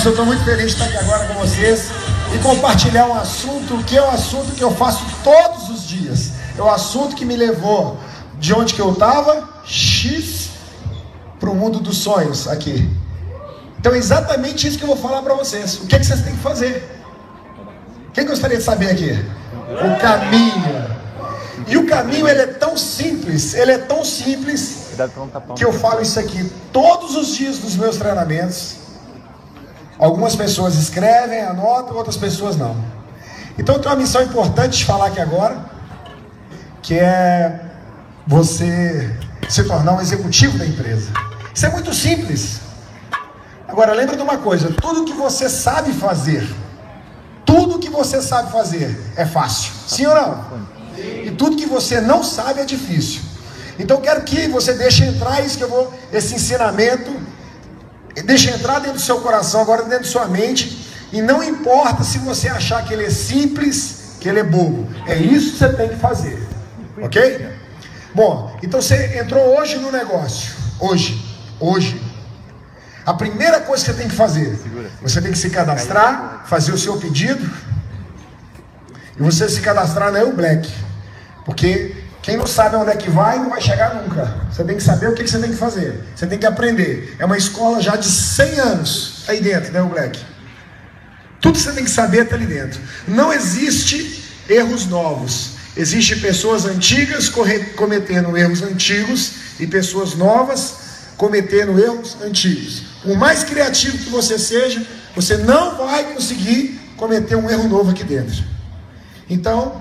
Nossa, eu estou muito feliz de estar aqui agora com vocês e compartilhar um assunto que é um assunto que eu faço todos os dias. É o um assunto que me levou de onde que eu estava, X, para o mundo dos sonhos aqui. Então é exatamente isso que eu vou falar para vocês. O que, é que vocês têm que fazer? Quem gostaria de saber aqui? O caminho. E o caminho ele é tão simples, ele é tão simples que eu falo isso aqui todos os dias nos meus treinamentos. Algumas pessoas escrevem, anotam, outras pessoas não. Então tenho uma missão importante de falar aqui agora, que é você se tornar um executivo da empresa. Isso é muito simples. Agora lembra de uma coisa, tudo que você sabe fazer, tudo que você sabe fazer é fácil. Sim ou não? E tudo que você não sabe é difícil. Então quero que você deixe entrar isso que eu vou, esse ensinamento, deixe entrar dentro do seu coração, agora dentro da sua mente. E não importa se você achar que ele é simples, que ele é bobo. É isso que você tem que fazer. Ok? Bom, então você entrou hoje no negócio. Hoje. Hoje. A primeira coisa que você tem que fazer, você tem que se cadastrar, fazer o seu pedido. E você se cadastrar na Eu Black. Porque quem não sabe onde é que vai, não vai chegar nunca. Você tem que saber o que, você tem que fazer. Você tem que aprender. É uma escola já de 100 anos aí dentro, né, o Black? Tudo você tem que saber está ali dentro. Não existe erros novos. Existem pessoas antigas cometendo erros antigos e pessoas novas cometendo erros antigos. Por mais criativo que você seja, você não vai conseguir cometer um erro novo aqui dentro. Então,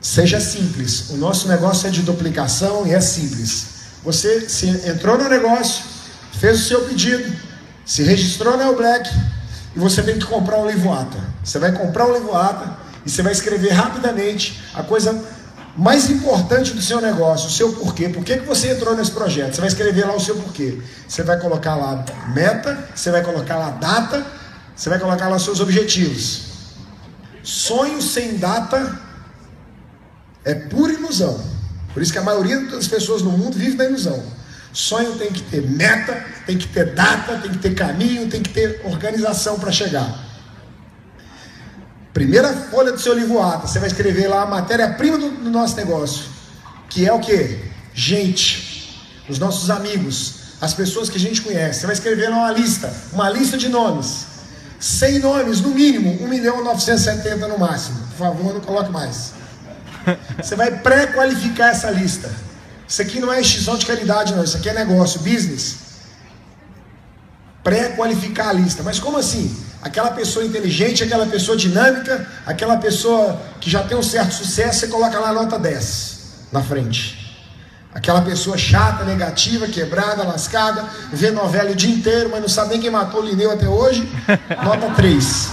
Seja simples. O nosso negócio é de duplicação e é simples. Você se entrou no negócio, fez o seu pedido, se registrou na Black e você tem que comprar um livro ata. Você vai comprar um livro ata e você vai escrever rapidamente a coisa mais importante do seu negócio, o seu porquê. Por que, que você entrou nesse projeto? Você vai escrever lá o seu porquê. Você vai colocar lá meta, você vai colocar lá data, você vai colocar lá os seus objetivos. Sonho sem data é pura ilusão. Por isso que a maioria das pessoas no mundo vive na ilusão. Sonho tem que ter meta, tem que ter data, tem que ter caminho, tem que ter organização para chegar. Primeira folha do seu livro ata, você vai escrever lá a matéria-prima do, do, nosso negócio, que é o que? Gente, os nossos amigos, as pessoas que a gente conhece. Você vai escrever lá uma lista, uma lista de nomes. 100 nomes, no mínimo, 1 milhão 970 no máximo. Por favor, não coloque mais. Você vai pré-qualificar essa lista. Isso aqui não é extinção de caridade, não. Isso aqui é negócio, business. Pré-qualificar a lista. Mas como assim? Aquela pessoa inteligente, aquela pessoa dinâmica, aquela pessoa que já tem um certo sucesso, você coloca lá a nota 10 na frente. Aquela pessoa chata, negativa, quebrada, lascada, vê novela o dia inteiro, mas não sabe nem quem matou o Lineu até hoje, nota 3.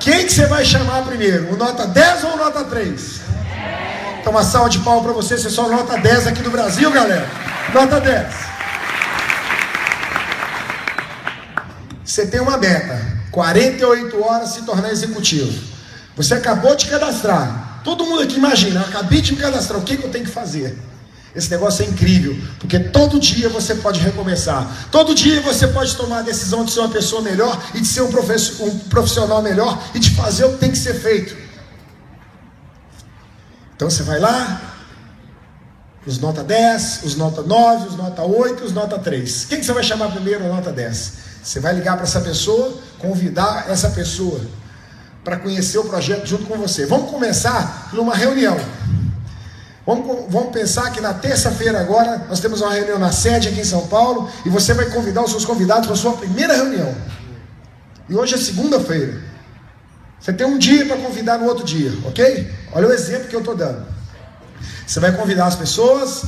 Quem que você vai chamar primeiro? O nota 10 ou o nota 3? Então uma salva de palmas para você, você só nota 10 aqui no Brasil, galera. Nota 10. Você tem uma meta, 48 horas se tornar executivo. Você acabou de cadastrar. Todo mundo aqui imagina, acabei de me cadastrar, o que, que eu tenho que fazer? Esse negócio é incrível, porque todo dia você pode recomeçar. Todo dia você pode tomar a decisão de ser uma pessoa melhor e de ser um profissional melhor e de fazer o que tem que ser feito. Então você vai lá, os nota 10, os nota 9, os nota 8, os nota 3. Quem que você vai chamar primeiro nota 10? Você vai ligar para essa pessoa, convidar essa pessoa para conhecer o projeto junto com você. Vamos começar numa reunião. Vamos, vamos pensar que na terça-feira agora nós temos uma reunião na sede aqui em São Paulo e você vai convidar os seus convidados para a sua primeira reunião. E hoje é segunda-feira. Você tem um dia para convidar no outro dia, ok? Olha o exemplo que eu estou dando. Você vai convidar as pessoas.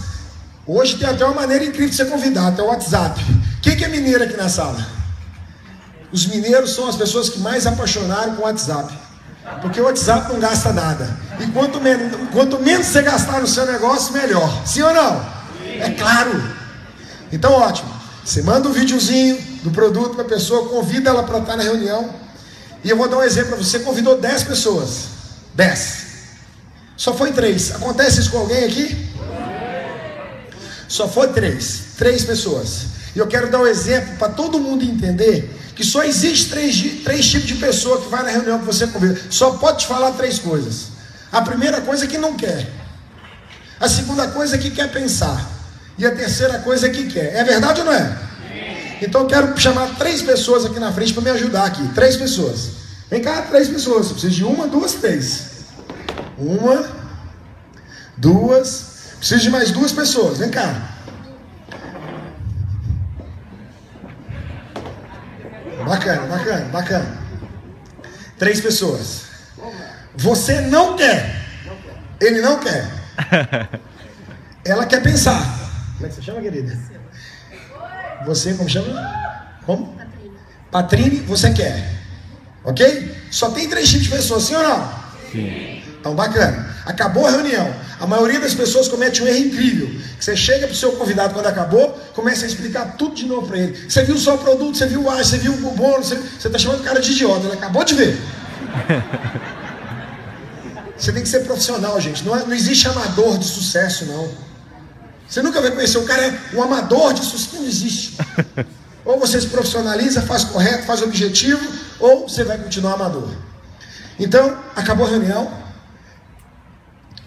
Hoje tem até uma maneira incrível de ser convidado, até o WhatsApp. Quem que é mineiro aqui na sala? Os mineiros são as pessoas que mais apaixonaram com o WhatsApp. Porque o WhatsApp não gasta nada. E quanto menos, quanto menos você gastar no seu negócio, melhor. Sim ou não? É claro. Então, ótimo. Você manda um videozinho do produto para a pessoa, convida ela para estar na reunião. E eu vou dar um exemplo para você. Convidou 10 pessoas. 10. Só foi 3. Acontece isso com alguém aqui? Só foi 3. 3 pessoas. E eu quero dar um exemplo para todo mundo entender que só existe três, três tipos de pessoa que vai na reunião que você convida. Só pode te falar três coisas. A primeira coisa é que não quer. A segunda coisa é que quer pensar. E a terceira coisa é que quer. É verdade ou não é? Então eu quero chamar três pessoas aqui na frente para me ajudar aqui. Três pessoas. Vem cá, três pessoas. Precisa de uma, duas, três. Uma, duas. Preciso de mais duas pessoas. Vem cá. Bacana, bacana, bacana. Três pessoas. Você não quer. Ele não quer. Ela quer pensar. Como é que você chama, querida? Você, como chama? Como? Patrine, você quer. Ok? Só tem três tipos de pessoas, sim ou não? Sim. Então, bacana. Acabou a reunião. A maioria das pessoas comete um erro incrível. Você chega para o seu convidado quando acabou, começa a explicar tudo de novo para ele. Você viu só o produto, você viu o ar, você viu o bônus, você está chamando o cara de idiota, ele acabou de ver. Você tem que ser profissional, gente. Não, é, não existe amador de sucesso, não. Você nunca vai conhecer um cara, é um amador de sucesso, não existe. Ou você se profissionaliza, faz correto, faz objetivo, ou você vai continuar amador. Então, acabou a reunião.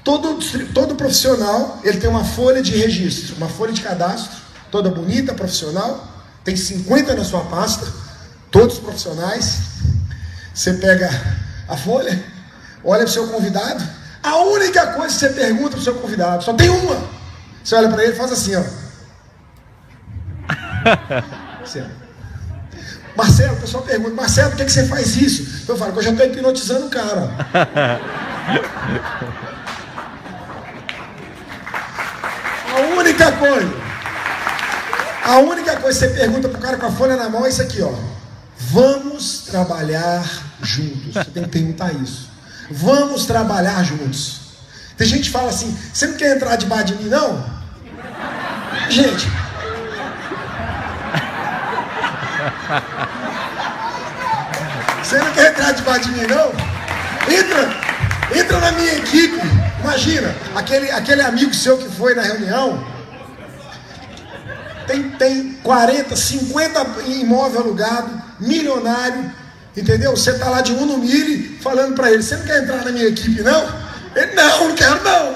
Todo, todo profissional, ele tem uma folha de registro, uma folha de cadastro, toda bonita, profissional. Tem 50 na sua pasta, todos profissionais. Você pega a folha, olha para o seu convidado. A única coisa que você pergunta para o seu convidado, só tem uma. Você olha para ele e faz assim, ó. Marcelo, o pessoal pergunta, Marcelo, por que, que você faz isso? Eu falo, eu já estou hipnotizando o cara. a única coisa, a única coisa que você pergunta para o cara com a folha na mão é isso aqui, ó. Vamos trabalhar juntos. Você tem que perguntar isso. Vamos trabalhar juntos. Tem gente que fala assim: você não quer entrar debaixo de mim, não? Gente. Você não quer entrar debaixo de mim, não? Entra, entra na minha equipe. Imagina, aquele, aquele amigo seu que foi na reunião. Tem, tem 40, 50 imóvel alugado, milionário, entendeu? Você está lá de um no mille falando para ele: Você não quer entrar na minha equipe, não? Ele, não, não quero não.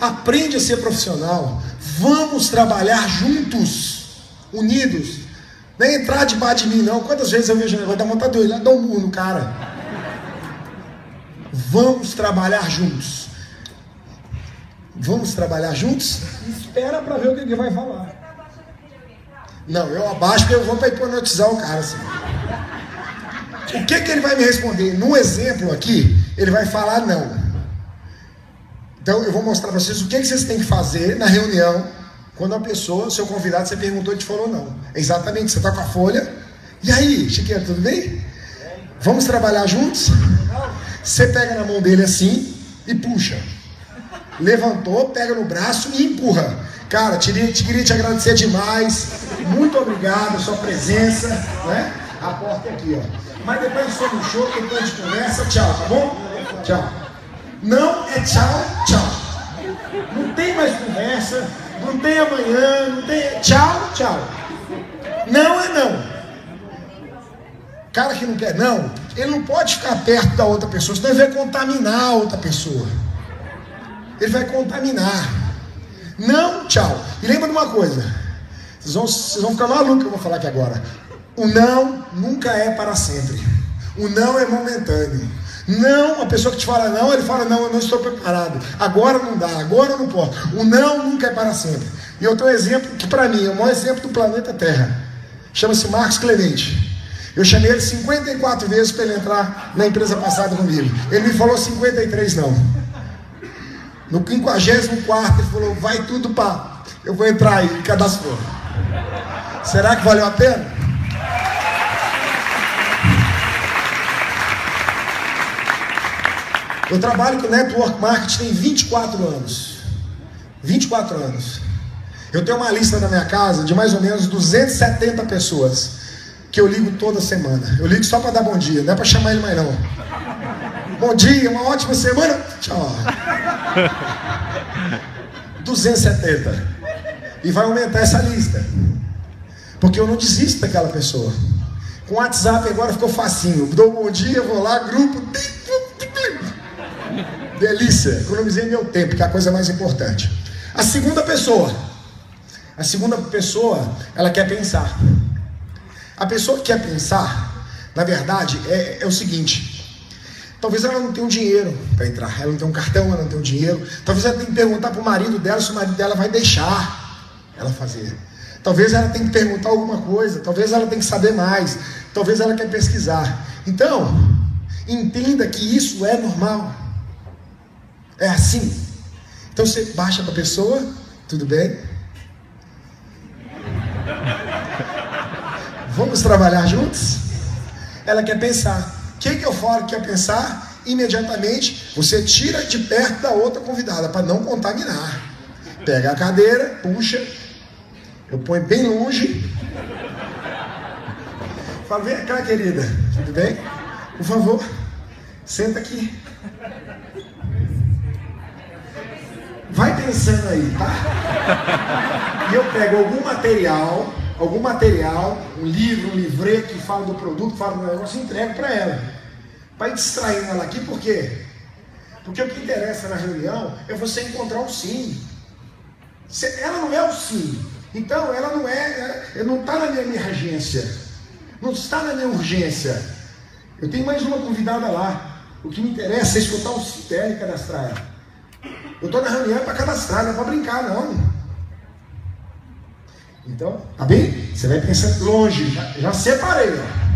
Aprende a ser profissional. Vamos trabalhar juntos, unidos. Nem entrar debaixo de mim, não. Quantas vezes eu vejo o negócio, dá vontade de olhar, dá um murro no cara. Vamos trabalhar juntos. Vamos trabalhar juntos? Espera para ver o que ele vai falar. Não, eu abaixo porque eu vou para hipnotizar o cara. Assim. O que, que ele vai me responder? Num exemplo aqui, ele vai falar não. Então eu vou mostrar para vocês o que, que vocês têm que fazer na reunião quando a pessoa, seu convidado, você perguntou e te falou não. exatamente, você está com a folha. E aí, Chiqueira, tudo bem? Vamos trabalhar juntos? Você pega na mão dele assim e puxa. Levantou, pega no braço e empurra. Cara, te, te queria te agradecer demais. Muito obrigado, sua presença. Né? A porta é aqui, ó. Mas depois só no show, depois de conversa, tchau, tá bom? Tchau. Não é tchau, tchau. Não tem mais conversa, não tem amanhã, não tem. Tchau, tchau. Não é não. Cara que não quer não, ele não pode ficar perto da outra pessoa, senão ele vai contaminar a outra pessoa. Ele vai contaminar. Não, tchau. E lembra de uma coisa. Vocês vão, vocês vão ficar malucos que eu vou falar aqui agora. O não nunca é para sempre. O não é momentâneo. Não, a pessoa que te fala não, ele fala não, eu não estou preparado. Agora não dá, agora eu não posso. O não nunca é para sempre. E eu tenho um exemplo que para mim é o maior exemplo do planeta Terra. Chama-se Marcos Clemente. Eu chamei ele 54 vezes para ele entrar na empresa passada comigo. Ele me falou 53 não. No 54 ele falou, vai tudo para. Eu vou entrar aí, cadastrou. Será que valeu a pena? Eu trabalho com network marketing tem 24 anos. 24 anos. Eu tenho uma lista na minha casa de mais ou menos 270 pessoas que eu ligo toda semana. Eu ligo só para dar bom dia, não é para chamar ele mais não. Bom dia, uma ótima semana. Tchau. 270. E vai aumentar essa lista. Porque eu não desisto daquela pessoa. Com o WhatsApp agora ficou facinho. Dou um bom dia, vou lá, grupo. Delícia, economizei meu tempo, que é a coisa mais importante. A segunda pessoa. A segunda pessoa, ela quer pensar. A pessoa que quer pensar, na verdade, é, é o seguinte: Talvez ela não tenha um dinheiro para entrar, ela não tem um cartão, ela não tem um dinheiro. Talvez ela tenha que perguntar para o marido dela se o marido dela vai deixar ela fazer. Talvez ela tenha que perguntar alguma coisa, talvez ela tenha que saber mais, talvez ela quer pesquisar. Então, entenda que isso é normal. É assim. Então você baixa para a pessoa, tudo bem? Vamos trabalhar juntos? Ela quer pensar. O que, que eu falo que quer pensar? Imediatamente você tira de perto da outra convidada para não contaminar. Pega a cadeira, puxa, eu ponho bem longe. Fala, vem cá, querida. Tudo bem? Por favor, senta aqui. Vai pensando aí, tá? E eu pego algum material, algum material, um livro, um livreto que fala do produto, fala do negócio entrego para ela. Ir distraindo ela aqui, por quê? Porque o que interessa na reunião é você encontrar o sim. Ela não é o sim. Então, ela não é, é não está na minha emergência, não está na minha urgência. Eu tenho mais uma convidada lá. O que me interessa é escutar o CPL e cadastrar ela. Eu estou na reunião para cadastrar, não é para brincar, não. Então, tá bem? Você vai pensando longe, já, já separei, ó.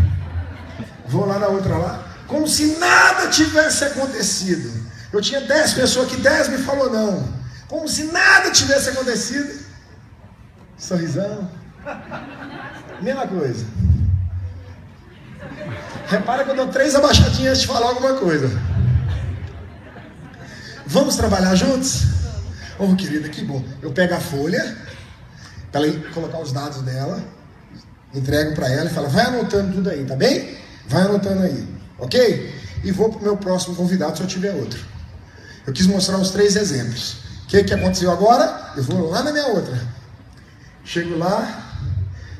Vou lá na outra lá, como se nada tivesse acontecido. Eu tinha dez pessoas que dez me falou não. Como se nada tivesse acontecido. Sorrisão. Mesma coisa. Repara que eu dou três abaixadinhas antes de falar alguma coisa. Vamos trabalhar juntos? Oh, querida, que bom. Eu pego a folha, para ela colocar os dados dela, entrego para ela e falo, vai anotando tudo aí, tá bem? Vai anotando aí, ok? E vou para o meu próximo convidado se eu tiver outro. Eu quis mostrar os três exemplos. O que, que aconteceu agora? Eu vou lá na minha outra. Chego lá,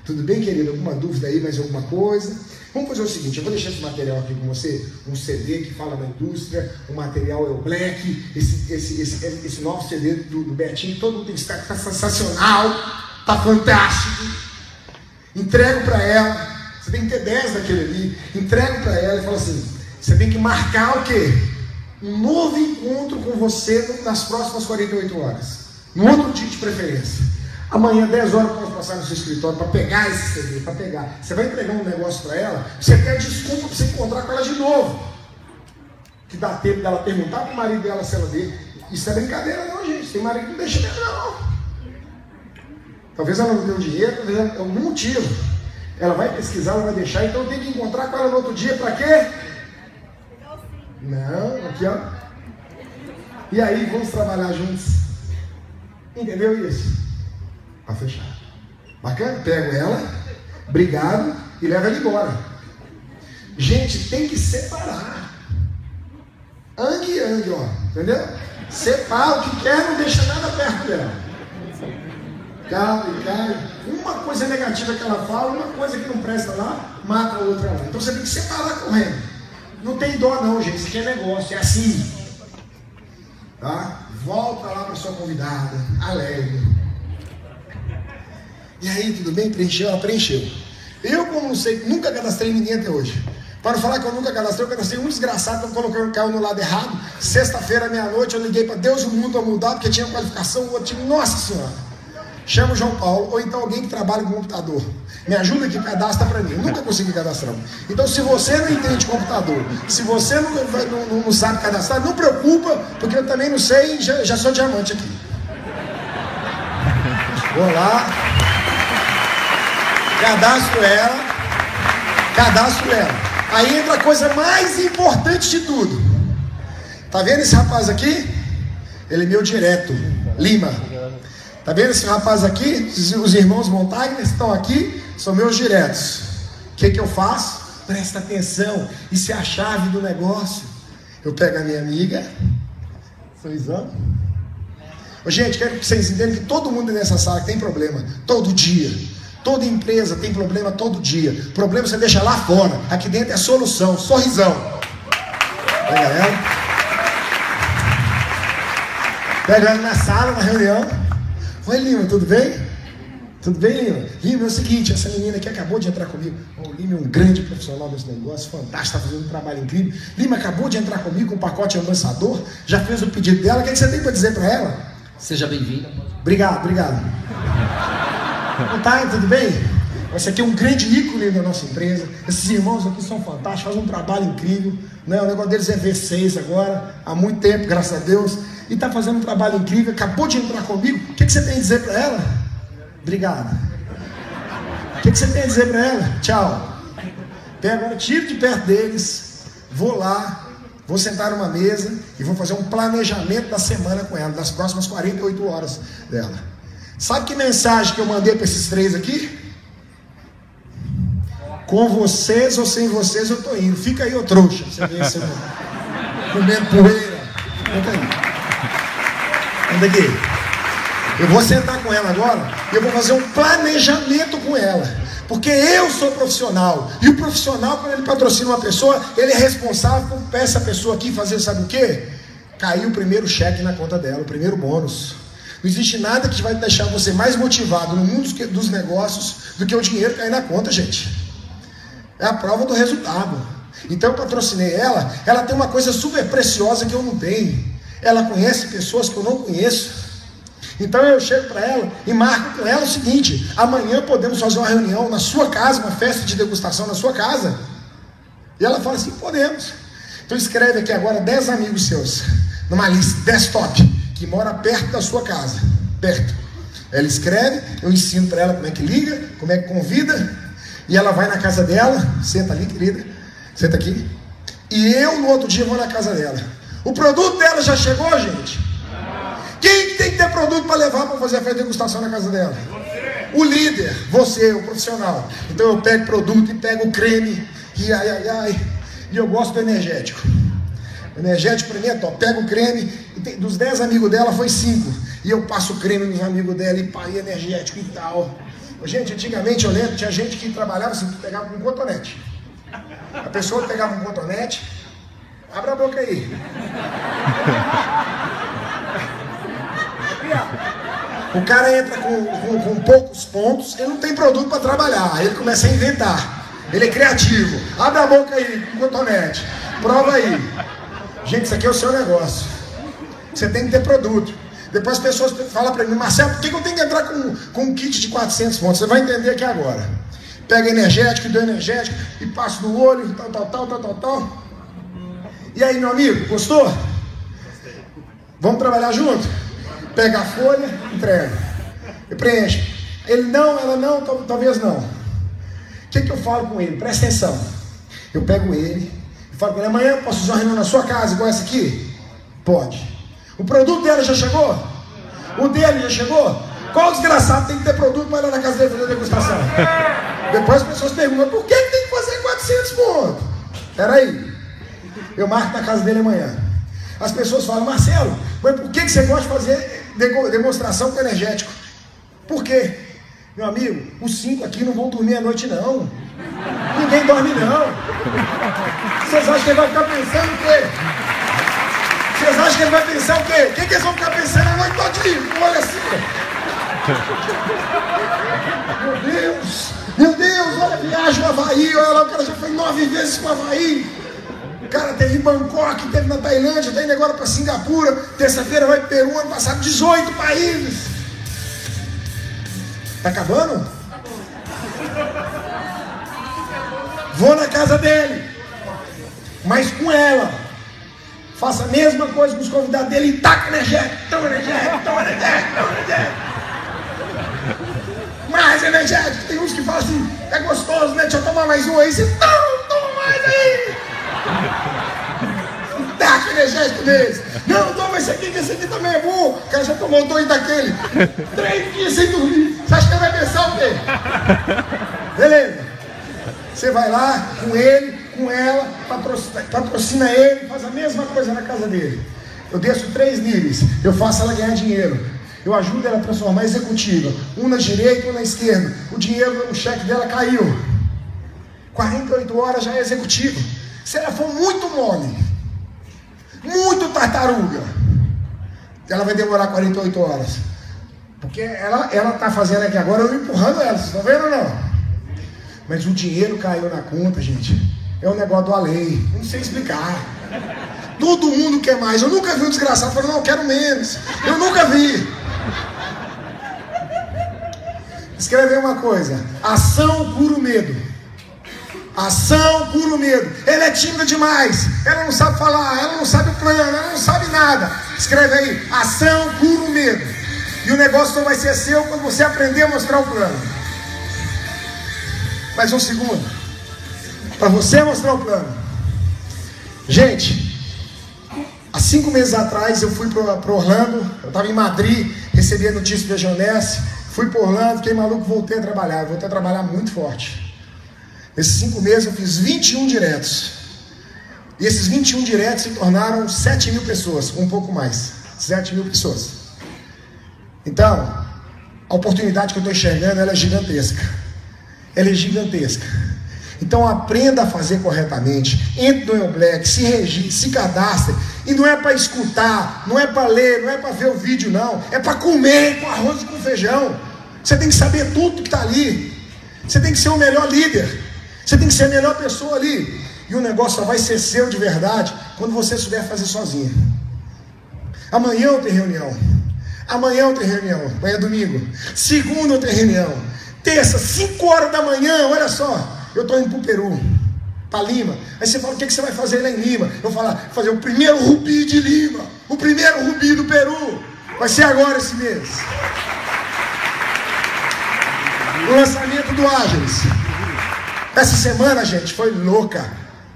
tudo bem, querido? Alguma dúvida aí, mais alguma coisa? Vamos fazer o seguinte, eu vou deixar esse material aqui com você, um CD que fala da indústria, o material é o Black, esse, esse, esse, esse novo CD do, do Betinho, todo mundo tem que estar tá sensacional, tá fantástico. Entrego para ela, você tem que ter 10 daquele ali, entrego para ela e falo assim, você tem que marcar o quê? Um novo encontro com você nas próximas 48 horas. No outro dia de preferência. Amanhã, 10 horas, posso passar no seu escritório para pegar esse CD, para pegar. Você vai entregar um negócio para ela, você quer desculpa para você encontrar com ela de novo. Que dá tempo dela perguntar para o marido dela se ela dele. Isso é brincadeira não, gente. Tem marido que não deixa mesmo, não. Talvez ela não tenha dinheiro, talvez ela, é algum motivo. Ela vai pesquisar, ela vai deixar, então tem que encontrar com ela no outro dia para quê? Não, aqui ó. E aí, vamos trabalhar juntos. Entendeu isso? Para fechar. Bacana? Pego ela, obrigado e levo ela embora. Gente, tem que separar. Ang e ó. Entendeu? Separa o que quer, não deixa nada perto dela. Cai, cai. Uma coisa negativa que ela fala, uma coisa que não presta lá, mata a outra lá. Então você tem que separar correndo. Não tem dó não, gente. Isso aqui é negócio, é assim. Tá? Volta lá para sua convidada, alegre. E aí, tudo bem? Preencheu? Ela preencheu. Eu, como não sei, nunca cadastrei ninguém até hoje. Para falar que eu nunca cadastrei, eu cadastrei um desgraçado que colocou caiu no lado errado. Sexta-feira, meia-noite, eu liguei para Deus e o mundo a mudar, porque tinha qualificação, o outro time, nossa senhora. Chama o João Paulo, ou então alguém que trabalha com computador. Me ajuda aqui, cadastra para mim. Eu nunca consegui cadastrar. Então, se você não entende computador, se você não, não, não sabe cadastrar, não preocupa, porque eu também não sei, já, já sou diamante aqui. Vou lá. Cadastro ela. Cadastro ela. Aí entra a coisa mais importante de tudo. Tá vendo esse rapaz aqui? Ele é meu direto. Lima. Tá vendo esse rapaz aqui? Os irmãos Montagna estão aqui, são meus diretos. O que, que eu faço? Presta atenção. Isso é a chave do negócio. Eu pego a minha amiga. Sorrisão. Gente, quero que vocês entendam que todo mundo nessa sala tem problema. Todo dia Toda empresa tem problema todo dia. Problema você deixa lá fora. Aqui dentro é solução. Sorrisão. Oi, galera. Pegando na sala, na reunião. Oi, Lima, tudo bem? Tudo bem, Lima? Lima, é o seguinte, essa menina que acabou de entrar comigo. O Lima é um grande profissional desse negócio, fantástico, está fazendo um trabalho incrível. Lima acabou de entrar comigo com um pacote avançador, já fez o pedido dela. O que, é que você tem para dizer para ela? Seja bem-vinda. Obrigado, obrigado. Tá, tudo bem? Esse aqui é um grande ícone da nossa empresa. Esses irmãos aqui são fantásticos, fazem um trabalho incrível. Né? O negócio deles é V6 agora, há muito tempo, graças a Deus. E está fazendo um trabalho incrível, acabou de entrar comigo. O que, que você tem a dizer para ela? Obrigado. O que, que, você tem a dizer para ela? Tchau. Pega agora, tiro de perto deles, vou lá, vou sentar numa mesa e vou fazer um planejamento da semana com ela, das próximas 48 horas dela. Sabe que mensagem que eu mandei para esses três aqui? Com vocês ou sem vocês eu tô indo. Fica aí, ô trouxa. Você vê esse comendo poeira. Fica aí. Anda aqui. Eu vou sentar com ela agora e eu vou fazer um planejamento com ela. Porque eu sou profissional. E o profissional, quando ele patrocina uma pessoa, ele é responsável por essa pessoa aqui fazer, sabe o quê? Cair o primeiro cheque na conta dela, o primeiro bônus. Não existe nada que vai deixar você mais motivado no mundo dos negócios do que o dinheiro cair na conta, gente. É a prova do resultado. Então eu patrocinei ela, ela tem uma coisa super preciosa que eu não tenho. Ela conhece pessoas que eu não conheço. Então eu chego para ela e marco com ela o seguinte: amanhã podemos fazer uma reunião na sua casa, uma festa de degustação na sua casa. E ela fala assim: podemos. Então escreve aqui agora 10 amigos seus, numa lista desktop, que mora perto da sua casa. Perto. Ela escreve, eu ensino para ela como é que liga, como é que convida, e ela vai na casa dela, senta ali, querida, senta aqui. E eu no outro dia vou na casa dela. O produto dela já chegou, gente? Quem tem que ter produto para levar para fazer a degustação na casa dela? O líder, você, o profissional. Então eu pego produto e pego o creme, e ai, ai, ai. E eu gosto do energético. O energético para mim é top. Pego o creme, tem, dos 10 amigos dela foi 5. E eu passo o creme nos amigos dela e pai energético e tal. Gente, antigamente eu lembro, tinha gente que trabalhava assim, pegava com um cotonete. A pessoa pegava um cotonete, abre a boca aí. O cara entra com, com, com poucos pontos, ele não tem produto para trabalhar, aí ele começa a inventar. Ele é criativo. Abre a boca aí, com cotonete. Prova aí. Gente, isso aqui é o seu negócio. Você tem que ter produto. Depois as pessoas falam para mim, Marcelo, por que eu tenho que entrar com, com um kit de 400 pontos? Você vai entender aqui agora. Pega energético, do energético e passa no olho, tal, tal, tal, tal, tal, tal. E aí, meu amigo, gostou? Vamos trabalhar junto? pega a folha, entrega. E preenche. Ele não, ela não, talvez não. O que, que eu falo com ele? Presta atenção. Eu pego ele e falo com ele, amanhã posso fazer uma reunião na sua casa igual essa aqui? Pode. O produto dela já chegou? O dele já chegou? Qual desgraçado tem que ter produto para ir lá na casa dele fazer degustação? Depois as pessoas perguntam, por que tem que fazer 400 pontos? Peraí. Eu marco na casa dele amanhã. As pessoas falam, Marcelo, mas por que, que você gosta de fazer demonstração com energético? Por quê? Meu amigo, os cinco aqui não vão dormir a noite, não. Ninguém dorme, não. Vocês acham que ele vai ficar pensando o quê? Vocês acham que ele vai pensar o quê? O que, que eles vão ficar pensando a noite todinha? Olha assim. Meu Deus, meu Deus, olha a viagem no Havaí, olha lá, o cara já foi nove vezes para o Havaí. Cara, teve Bangkok, teve na Tailândia, tá indo agora para Singapura. Terça-feira vai Peru, ano passado 18 países. Tá acabando? Vou na casa dele, mas com ela. Faça a mesma coisa com os convidados dele e taca energético, tão energético, tão energético, tão energético. Mais energético. Tem uns que falam assim, é gostoso, né? Deixa eu tomar mais um aí. Você, não, toma mais aí. Taca energético deles. Não, toma esse aqui, que esse aqui também é bom. O cara já tomou dois daquele. Três dias sem dormir. Você acha que vai pensar o quê? Beleza. Você vai lá com ele, com ela, patrocina, patrocina ele, faz a mesma coisa na casa dele. Eu desço três níveis. Eu faço ela ganhar dinheiro. Eu ajudo ela a transformar executiva. Um na direita, um na esquerda. O dinheiro, o cheque dela caiu. 48 horas já é executiva. Se ela for muito mole, muito tartaruga, ela vai demorar 48 horas. Porque ela está fazendo aqui agora, eu empurrando ela, vocês estão vendo ou não? Mas o dinheiro caiu na conta, gente. É um negócio do além. Não sei explicar. Todo mundo quer mais. Eu nunca vi um desgraçado falando, não, eu quero menos. Eu nunca vi. Escreve uma coisa: ação cura o medo. Ação cura o medo. Ela é tímida demais. Ela não sabe falar, ela não sabe o plano, ela não sabe nada. Escreve aí: ação cura o medo. E o negócio só vai ser seu quando você aprender a mostrar o plano. Mais um segundo. Para você mostrar o plano. Gente, há cinco meses atrás eu fui para Orlando. Eu estava em Madrid, recebi a notícia da Geonesse. Fui para Orlando, fiquei maluco, voltei a trabalhar. Voltei a trabalhar muito forte. Nesses cinco meses eu fiz 21 diretos. E esses 21 diretos se tornaram 7 mil pessoas, um pouco mais. 7 mil pessoas. Então, a oportunidade que eu estou enxergando é gigantesca. Ela é gigantesca. Então aprenda a fazer corretamente. Entre no El Black, se registre, se cadastre. E não é para escutar, não é para ler, não é para ver o vídeo, não. É para comer com arroz e com feijão. Você tem que saber tudo que está ali. Você tem que ser o melhor líder. Você tem que ser a melhor pessoa ali. E o negócio só vai ser seu de verdade quando você souber fazer sozinho. Amanhã eu tenho reunião. Amanhã eu tenho reunião. Amanhã é domingo. Segunda eu tenho reunião. Terça, 5 horas da manhã, olha só. Eu estou indo para o Peru, para Lima. Aí você fala, o que, que você vai fazer lá em Lima? Eu vou falar, fazer o primeiro rubi de Lima. O primeiro rubi do Peru. Vai ser agora esse mês. O lançamento do Ágeles. Essa semana, gente, foi louca.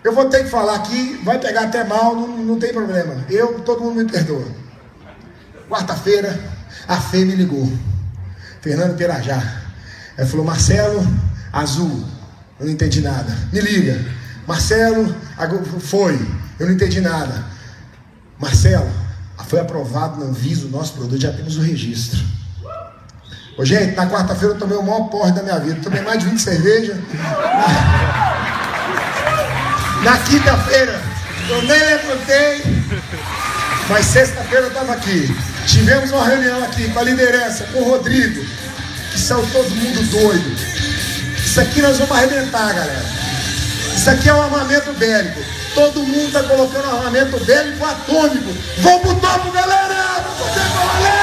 Eu vou ter que falar aqui, vai pegar até mal, não, não tem problema. Eu, todo mundo me perdoa. Quarta-feira, a Fê me ligou. Fernando Pirajá. Ela falou, Marcelo, azul, eu não entendi nada. Me liga. Marcelo, foi. Eu não entendi nada. Marcelo, foi aprovado no Anvisa o nosso produto, já temos o registro. Ô, gente, na quarta-feira eu tomei o maior porre da minha vida. Tomei mais de 20 cervejas. Na quinta-feira eu nem levantei. Mas sexta-feira eu estava aqui. Tivemos uma reunião aqui com a liderança, com o Rodrigo, que são todo mundo doido. Isso aqui nós vamos arrebentar, galera. Isso aqui é um armamento bélico. Todo mundo está colocando armamento bélico atômico. Vamos pro topo, galera! Vamos